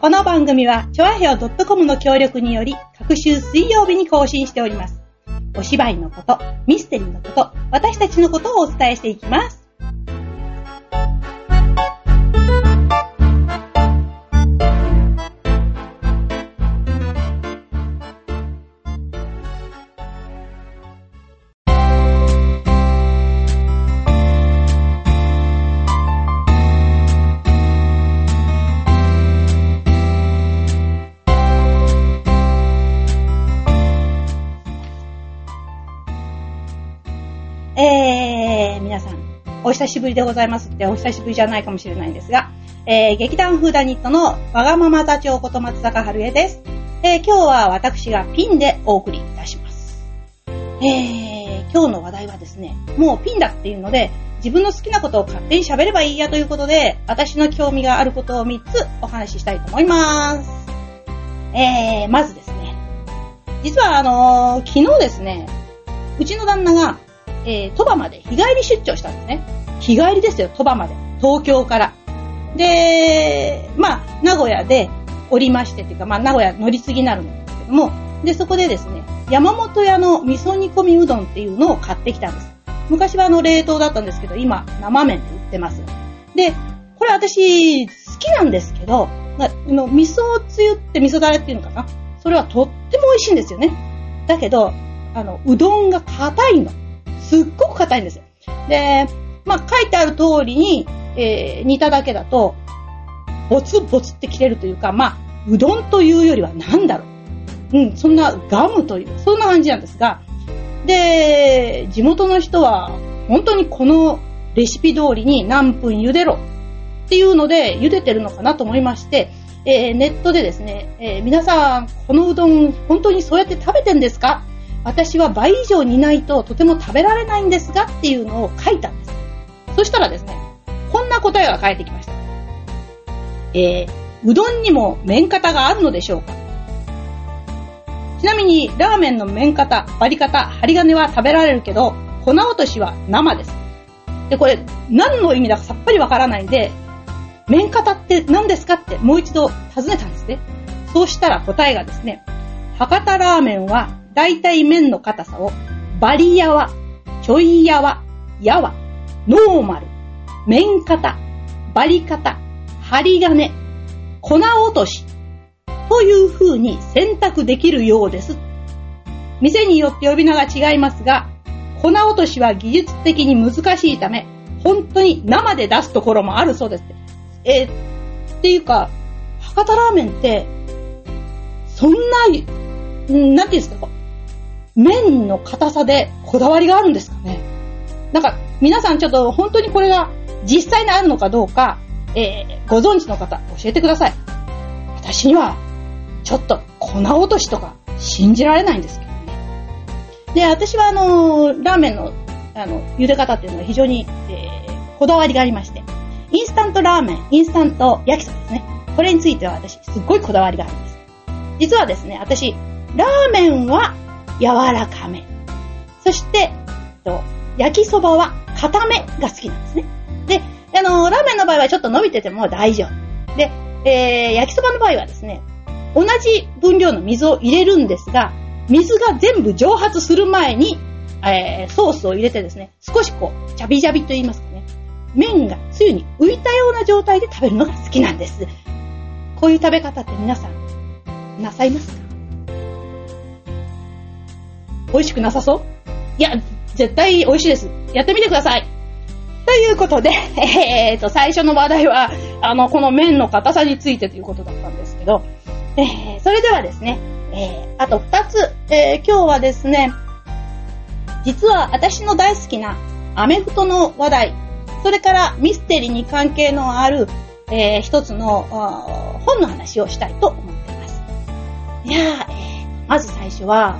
この番組は、ちょあへお .com の協力により、各週水曜日に更新しております。お芝居のこと、ミステリーのこと、私たちのことをお伝えしていきます。久しぶりでございますって、お久しぶりじゃないかもしれないんですが、えー、劇団フーダニットのわがまま座長こと松坂春江です。えー、今日は私がピンでお送りいたします。えー、今日の話題はですね、もうピンだっていうので、自分の好きなことを勝手に喋ればいいやということで、私の興味があることを3つお話ししたいと思います。えー、まずですね、実はあのー昨日ですね、うちの旦那が、えー、鳥羽まで日帰り出張したんですね。日帰りですよ、鳥羽まで。東京から。で、まあ、名古屋で降りましてっていうか、まあ、名古屋乗り継ぎになるんですけども、で、そこでですね、山本屋の味噌煮込みうどんっていうのを買ってきたんです。昔はあの冷凍だったんですけど、今生麺で売ってます。で、これ私好きなんですけど、なあの味噌つゆって味噌だれっていうのかなそれはとっても美味しいんですよね。だけど、あの、うどんが硬いの。すっごく硬いんですよ。で、まあ、書いてある通りに、えー煮ただけだと、ボツボツって切れるというか、まあ、うどんというよりは何だろう。うん、そんなガムという、そんな感じなんですが、で、地元の人は、本当にこのレシピ通りに何分茹でろっていうので、茹でてるのかなと思いまして、えーネットでですね、えー皆さん、このうどん、本当にそうやって食べてんですか？私は倍以上煮ないととても食べられないんですがっていうのを書いた。そしたらですね、こんな答えが返ってきました。えーうどんにも麺型があるのでしょうかちなみに、ラーメンの麺型、割り方、針金は食べられるけど、粉落としは生です。で、これ、何の意味だかさっぱりわからないんで、麺型って何ですかってもう一度尋ねたんですね。そうしたら答えがですね、博多ラーメンは、だいたい麺の硬さを、バリヤワ、ちょいやわ、やわ、ノーマル、麺型、バリ型、針金、粉落とし、という風に選択できるようです。店によって呼び名が違いますが、粉落としは技術的に難しいため、本当に生で出すところもあるそうです。えっていうか、博多ラーメンって、そんな、なんていうんですか、麺の硬さでこだわりがあるんですかね。なんか、皆さんちょっと本当にこれが実際にあるのかどうか、えーご存知の方、教えてください。私には、ちょっと粉落としとか信じられないんですけどね。で、私はあのーラーメンの、あの、茹で方っていうのは非常に、えーこだわりがありまして、インスタントラーメン、インスタント焼きそばですね。これについては私、すっごいこだわりがあるんです。実はですね、私、ラーメンは柔らかめ。そして、えっと焼きそばは固めが好きなんですね。で、あのーラーメンの場合はちょっと伸びてても大丈夫。で、えー焼きそばの場合はですね、同じ分量の水を入れるんですが、水が全部蒸発する前に、えーソースを入れてですね、少しこう、ジャビジャビと言いますかね、麺がつゆに浮いたような状態で食べるのが好きなんです。こういう食べ方って皆さん、なさいますか？美味しくなさそう？いや、絶対美味しいです。やってみてください。ということで、えーと、最初の話題は、あの、この麺の硬さについてということだったんですけど、えーそれではですね、えーあと二つ、えー今日はですね、実は私の大好きなアメフトの話題、それからミステリーに関係のある、えー一つの本の話をしたいと思っています。いやー、えーまず最初は、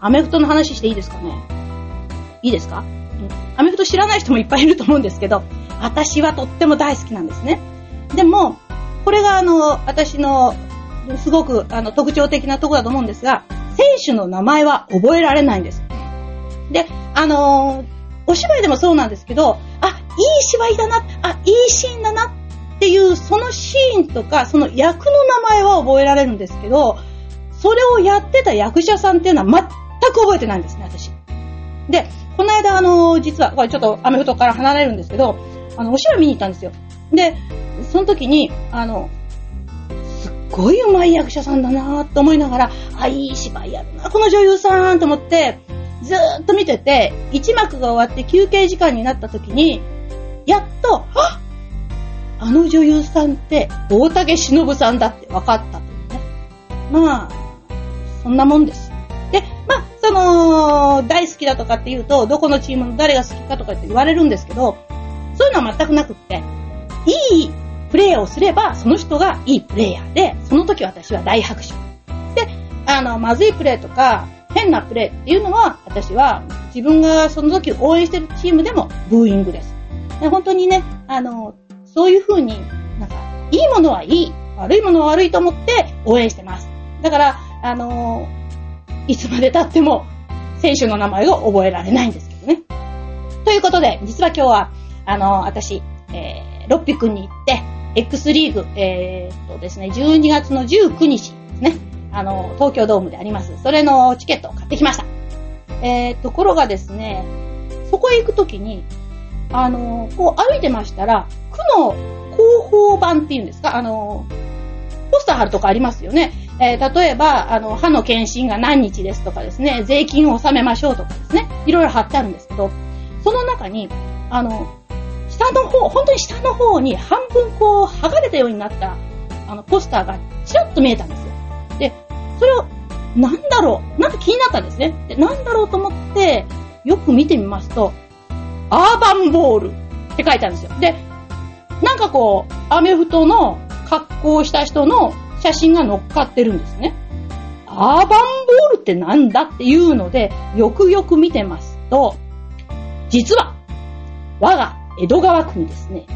アメフトの話していいですかね？いいですか？うんアメフト知らない人もいっぱいいると思うんですけど、私はとっても大好きなんですね。でも、これがあの、私の、すごくあの特徴的なところだと思うんですが、選手の名前は覚えられないんです。で、あのーお芝居でもそうなんですけど、あ、いい芝居だな、あ、いいシーンだなっていうそのシーンとか、その役の名前は覚えられるんですけど、それをやってた役者さんっていうのは全く覚えてないんですね、私。で、この間、あの、実は、これちょっとアメフトから離れるんですけど、あの、お芝居見に行ったんですよ。で、その時に、あの、すっごい上手い役者さんだなと思いながら、あ、いい芝居やるな、この女優さんと思って、ずーっと見てて、一幕が終わって休憩時間になった時に、やっと、ああの女優さんって大竹しのぶさんだって分かったというね。まあ、そんなもんです。の、大好きだとかって言うと、どこのチームの誰が好きかとかって言われるんですけど、そういうのは全くなくって、いいプレーをすれば、その人がいいプレイヤーで、その時私は大拍手。で、あの、まずいプレーとか、変なプレーっていうのは、私は自分がその時応援してるチームでもブーイングです。で本当にね、あの、そういう風に、なんか、いいものはいい、悪いものは悪いと思って応援してます。だから、あのいつまで経っても選手の名前を覚えられないんですけどね。ということで、実は今日は、あの私、えー、ロッピ君に行って、X リーグ、えー、っとですね、12月の19日ですね。あの、東京ドームであります。それのチケットを買ってきました。えー、ところがですね、そこへ行くときに、あの、こう歩いてましたら、区の広報版っていうんですか、あの、ポスター貼るとかありますよね。えー、例えば、あの、歯の検診が何日ですとかですね、税金を納めましょうとかですね、いろいろ貼ってあるんですけど、その中に、あの、下の方、本当に下の方に半分こう、剥がれたようになった、あの、ポスターがちらっと見えたんですよ。で、それを、なんだろうなんか気になったんですね。で、なんだろうと思って、よく見てみますと、アーバンボールって書いてあるんですよ。で、なんかこう、アメフトの格好をした人の写真が載っかってるんですね。アーバンボールってなんだっていうので、よくよく見てますと、実は、我が江戸川区にですね、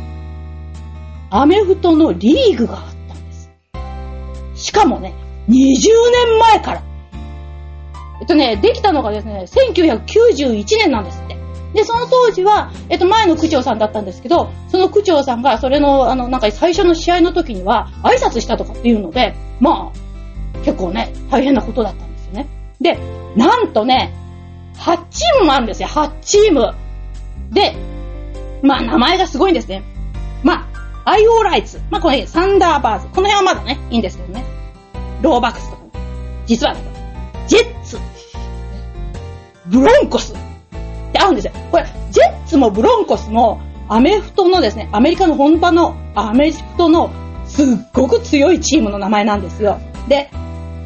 アメフトのリーグがあったんです。しかもね、20年前から。えっとね、できたのがですね、1991年なんですって。で、その当時は、えっと、前の区長さんだったんですけど、その区長さんが、それの、あの、なんか最初の試合の時には、挨拶したとかっていうので、まあ、結構ね、大変なことだったんですよね。で、なんとね、8チームもあるんですよ、8チーム。で、まあ、名前がすごいんですね。まあ、アイオーライツ。まあ、これ、サンダーバーズ。この辺はまだね、いいんですけどね。ローバックスとか、ね実はね、ジェッツ、ブロンコスってあるんですよ。これ、ジェッツもブロンコスも、アメフトのですね、アメリカの本場のアメフトのすっごく強いチームの名前なんですよ。で、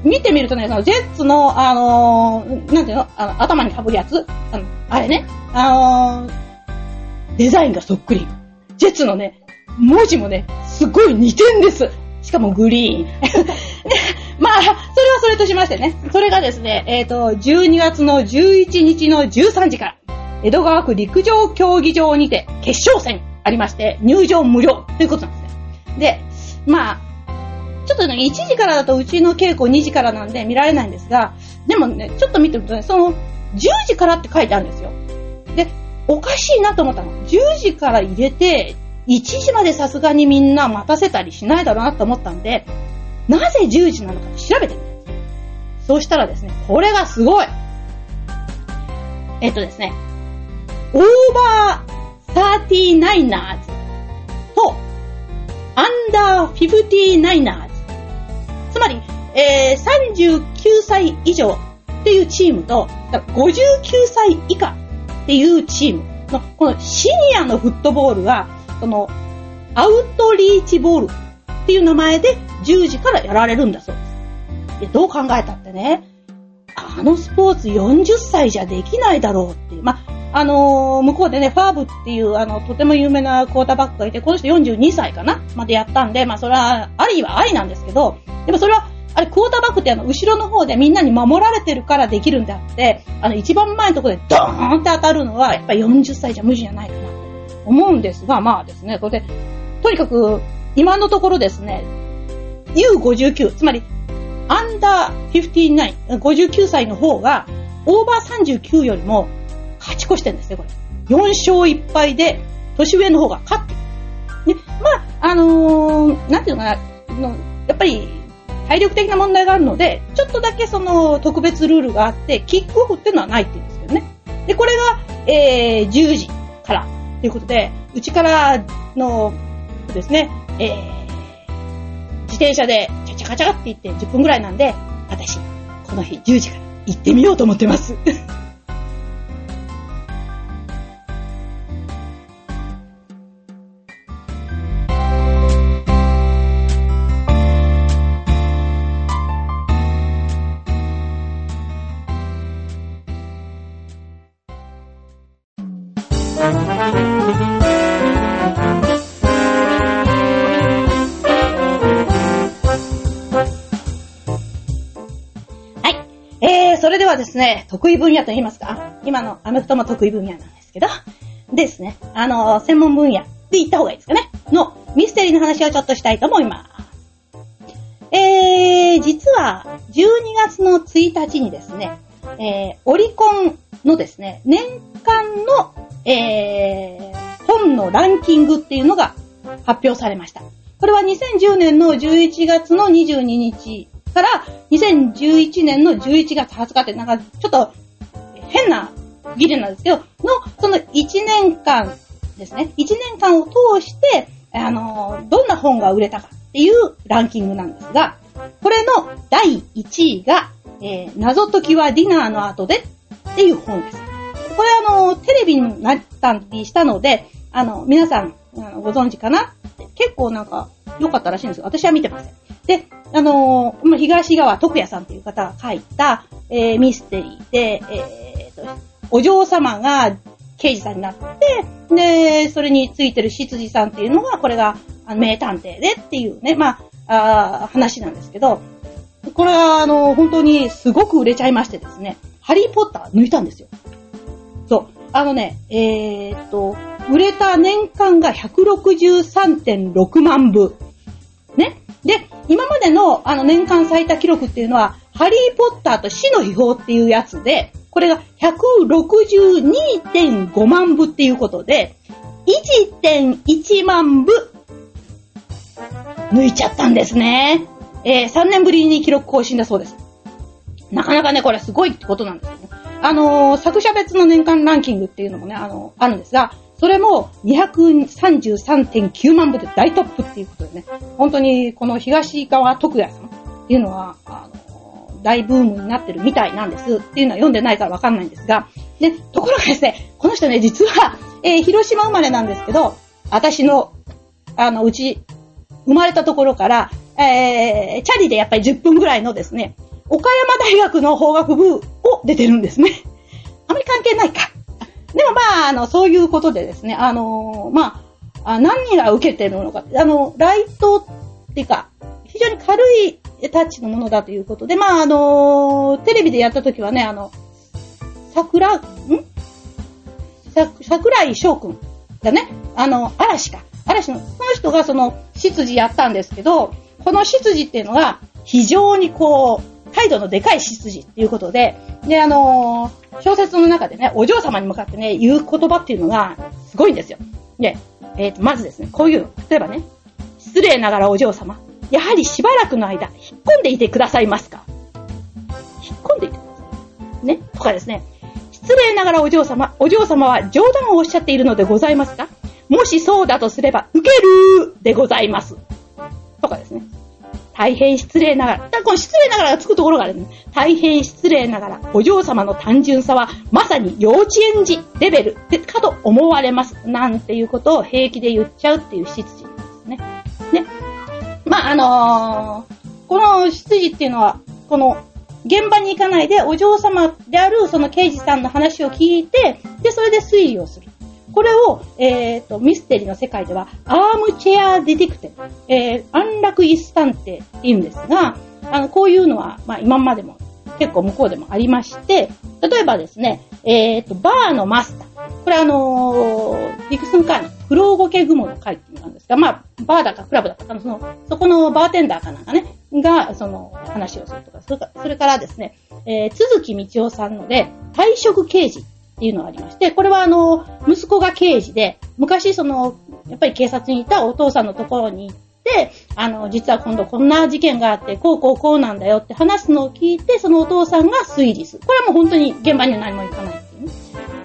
見てみるとね、そのジェッツの、あのー、なんていうの？あの頭に被るやつ？あの、あれね、あのー、デザインがそっくり。ジェッツのね、文字もね、すごい似てんです。しかもグリーン。まあ、それはそれとしましてね。それがですね、えっ、ー、と、12月の11日の13時から、江戸川区陸上競技場にて決勝戦ありまして、入場無料ということなんですね。で、まあ、ちょっとね、1時からだとうちの稽古2時からなんで見られないんですが、でもね、ちょっと見てるとね、その、10時からって書いてあるんですよ。で、おかしいなと思ったの。10時から入れて、1時までさすがにみんな待たせたりしないだろうなと思ったんで、なぜ10時なのか調べてみたんです。そうしたらですね、これがすごいえっとですね、オーバー 39ers とアンダー 59ers つまり、えー、39歳以上っていうチームと59歳以下っていうチームのこのシニアのフットボールがその、アウトリーチボールっていう名前で10時からやられるんだそうです。で、どう考えたってね、あのスポーツ40歳じゃできないだろうっていう。まあ、あのー、向こうでね、ファーブっていう、あの、とても有名なクォーターバックがいて、この人42歳かなまでやったんで、まあ、それは、ありはありなんですけど、でもそれは、あれ、クォーターバックってあの、後ろの方でみんなに守られてるからできるんであって、あの、一番前のところでドーンって当たるのは、やっぱり40歳じゃ無理じゃないかな。思うんですが、まあですね、これで、とにかく、今のところですね、U59、つまり、アンダー59、59歳の方が、オーバー39よりも越してんですね、これ。4勝1敗で、年上の方が勝ってる。で、まあ、あのーなんていうのかな、のやっぱり、体力的な問題があるので、ちょっとだけその特別ルールがあって、キックオフっていうのはないって言うんですけどね。で、これが、えー、10時からということで、うちからのですね、えー、自転車でチャチャカチャって行って10分ぐらいなんで、私、この日10時から行ってみようと思ってます。ですね、得意分野と言いますか、今のアメフトも得意分野なんですけど、ですね、あの専門分野って言った方がいいですかね、のミステリーの話をちょっとしたいと思います。えー、実は、12月の1日にですね、えー、オリコンのですね、年間の、えー、本のランキングっていうのが発表されました。これは2010年の11月の22日から2011年の11月20日ってなんかちょっと変なギリなんですけど、のその1年間ですね、1年間を通して、あの、どんな本が売れたかっていうランキングなんですが、これの第1位が、えー謎解きはディナーの後でっていう本です。これあの、テレビになったりしたので、あの、皆さん、あのご存知かな結構なんか、良かったらしいんですよ。私は見てません。で、あのー東川徳也さんという方が書いた、えーミステリーで、えーと、お嬢様が刑事さんになって、で、それについてる執事さんっていうのが、これがあの名探偵でっていうね、まあ、あ話なんですけど、これは、あの、本当にすごく売れちゃいましてですね、ハリーポッター抜いたんですよ。そう。あのね、えーっと、売れた年間が163.6万部。で、今までのあの年間最多記録っていうのは、ハリーポッターと死の秘宝っていうやつで、これが162.5万部っていうことで、1.1万部抜いちゃったんですね。えー3年ぶりに記録更新だそうです。なかなかね、これすごいってことなんですよね。あのー作者別の年間ランキングっていうのもね、あのあるんですが、それも233.9万部で大トップっていうことでね、本当にこの東川徳也さんっていうのは、あの大ブームになってるみたいなんですっていうのは読んでないからわかんないんですが、で、ところがですね、この人ね、実は、えー広島生まれなんですけど、私の、あの、うち、生まれたところから、えー、チャリでやっぱり10分ぐらいのですね、岡山大学の法学部を出てるんですね。あまり関係ないか。でもまあ、あの、そういうことでですね、あのーまあ、何が受けてるのか、あの、ライトっていうか、非常に軽いタッチのものだということで、まあ、あのーテレビでやった時はね、あの、桜、ん？桜井翔くんがね、あの、嵐か。嵐の、その人がその、執事やったんですけど、この執事っていうのが、非常にこう、態度のでかい執事っていうことで、で、あのー小説の中でね、お嬢様に向かってね、言う言葉っていうのが、すごいんですよ。で、えっ、と、まずですね、こういうの。例えばね、失礼ながらお嬢様、やはりしばらくの間、引っ込んでいてくださいますか？引っ込んでいてください。ね、とかですね、失礼ながらお嬢様、お嬢様は冗談をおっしゃっているのでございますか？もしそうだとすれば、受けるでございます。とかですね。大変失礼ながら、だこの失礼ながらがつくところがあるんです。大変失礼ながら、お嬢様の単純さは、まさに幼稚園児レベルでかと思われます。なんていうことを平気で言っちゃうっていう執事ですね。ね。まあ、あのーこの執事っていうのは、この、現場に行かないでお嬢様であるその刑事さんの話を聞いて、で、それで推理をする。これを、えっ、と、ミステリーの世界では、アームチェアディティクテ、えー、安楽椅子探偵って言うんですが、あの、こういうのは、まあ、今までも結構向こうでもありまして、例えばですね、えっ、と、バーのマスター。これあのーディクスンカーの黒ゴケ雲の会っていうのなんですが、まあ、バーだかクラブだか、あのその、そこのバーテンダーかなんかね、が、その、話をするとか、それからそれからですね、えー、鈴木道夫さんので、退職刑事っていうのがありまして、これはあの、息子が刑事で、昔その、やっぱり警察にいたお父さんのところに行って、あの、実は今度こんな事件があって、こうこうこうなんだよって話すのを聞いて、そのお父さんが推理する。これはもう本当に現場には何も行かないっていうね。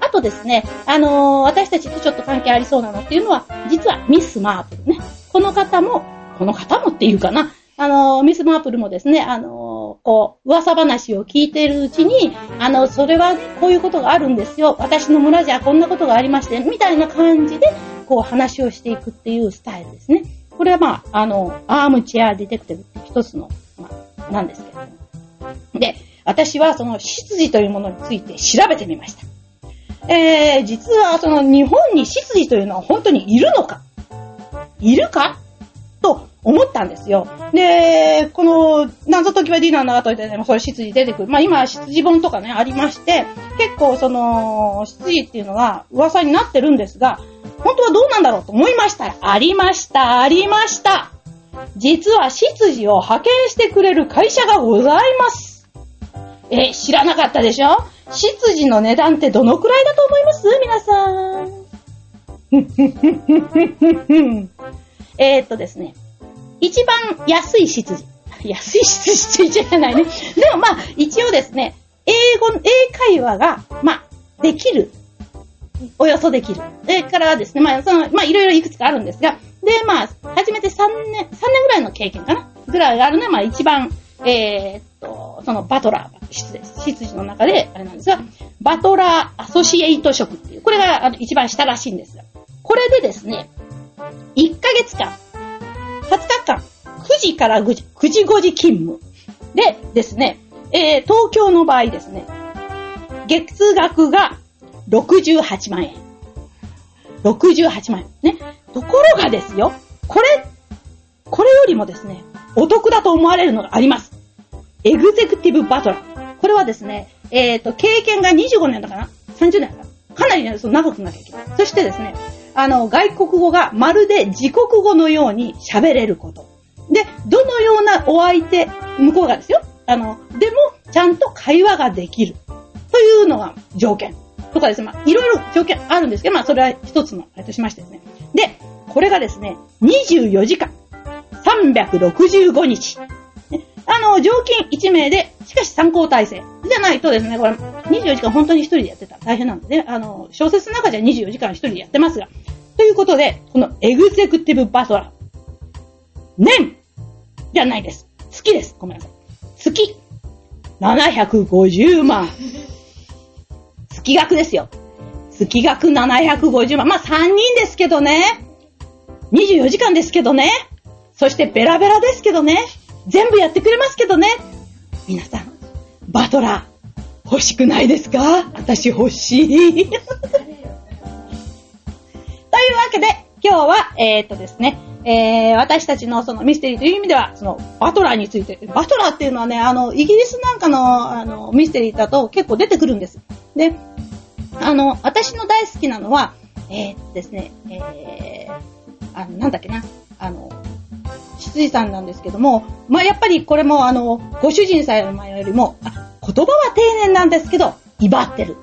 あとですね、あのー、私たちとちょっと関係ありそうなのっていうのは、実はミス・マープルね。この方も、この方もっていうかな。あのー、ミス・マープルもですね、あのーこう、噂話を聞いているうちに、あの、それはね、こういうことがあるんですよ。私の村じゃこんなことがありまして、みたいな感じで、こう話をしていくっていうスタイルですね。これはまあ、あの、アームチェアディテクティブって一つの、まあ、なんですけれども。で、私はその執事というものについて調べてみました。えー、実はその日本に執事というのは本当にいるのか？いるか？思ったんですよ。で、この、謎解きはディナーの後でね、そういう執事出てくる。まあ今、執事本とかね、ありまして、結構その、執事っていうのは噂になってるんですが、本当はどうなんだろうと思いましたら、ありました、ありました。実は執事を派遣してくれる会社がございます。え、知らなかったでしょ？執事の値段ってどのくらいだと思います？皆さん。えっとですね。一番安い執事。安い執事って言っちゃいけないね。でもまあ、一応ですね、英語、英会話が、まあ、できる。およそできる。それからですね、まあ、その、まあ、いろいろいくつかあるんですが、で、まあ、初めて3年、3年ぐらいの経験かな？ぐらいがあるね、まあ、一番、えー、っと、そのバトラー、執事の中で、あれなんですが、バトラーアソシエイト職っていう、これが一番下らしいんですが、これでですね、1ヶ月間、20日間、9時から9時、9時5時勤務。でですね、えー、東京の場合ですね、月額が68万円。68万円。ね。ところがですよ、これ、これよりもですね、お得だと思われるのがあります。エグゼクティブバトラー。これはですね、えっ、ー、と、経験が25年だかな ?30 年だかなかなりね、その長くなきゃいけない。そしてですね、あの、外国語がまるで自国語のように喋れること。で、どのようなお相手、向こうがですよ。あの、でも、ちゃんと会話ができる。というのが条件。とかですね、まあ、いろいろ条件あるんですけど、まあ、それは一つの、あれとしましてですね。で、これがですね、24時間、365日。あの、常勤1名で、しかし参考体制。じゃないとですね、これ、24時間本当に一人でやってたら大変なのでね、あの、小説の中じゃ24時間一人でやってますが。ということで、このエグゼクティブバトラー。年じゃないです。月です。ごめんなさい。月。750万。月額ですよ。月額750万。まあ、3人ですけどね。24時間ですけどね。そしてベラベラですけどね。全部やってくれますけどね。皆さん、バトラー、欲しくないですか？私欲しい。というわけで、今日は、えー、っとですね、えー、私たちのそのミステリーという意味では、そのバトラーについて、バトラーっていうのはね、あの、イギリスなんかの、あの、ミステリーだと結構出てくるんです。で、あの、私の大好きなのは、えー、ですね、えー、あの、なんだっけな、あの、執事さんなんですけども、まあ、やっぱりこれもあの、ご主人さんよりも、あ、言葉は丁寧なんですけど、威張ってる。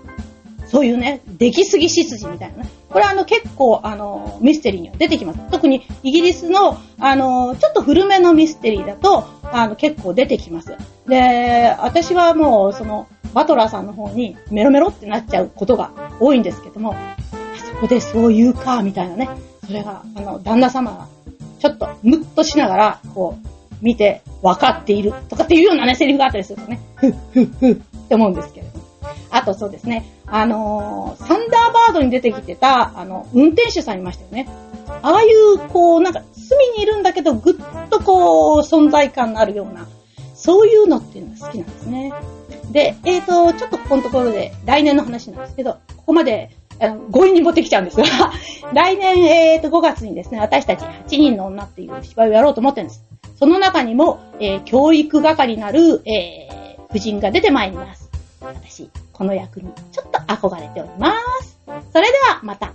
そういうね、出来すぎ執事みたいなね。これはあの結構あのミステリーには出てきます。特にイギリスのあのちょっと古めのミステリーだとあの結構出てきます。で、私はもうそのバトラーさんの方にメロメロってなっちゃうことが多いんですけども、あそこでそう言うか、みたいなね。それが、あの、旦那様がちょっとムッとしながら、こう、見て分かっているとかっていうようなね、セリフがあったりするとね、ふっふっふって思うんですけれども。あとそうですね、あのー、サンダーバードに出てきてた、あの、運転手さんいましたよね。ああいう、こう、なんか、隅にいるんだけど、ぐっとこう、存在感のあるような、そういうのっていうのが好きなんですね。で、えっ、ー、と、ちょっとここのところで、来年の話なんですけど、ここまで強引に持ってきちゃうんですが、来年、えーと、5月にですね、私たち8人の女っていう芝居をやろうと思ってるんです。その中にも、えー、教育係なる、えー、夫人が出てまいります。私、この役にちょっと憧れております。それでは、また。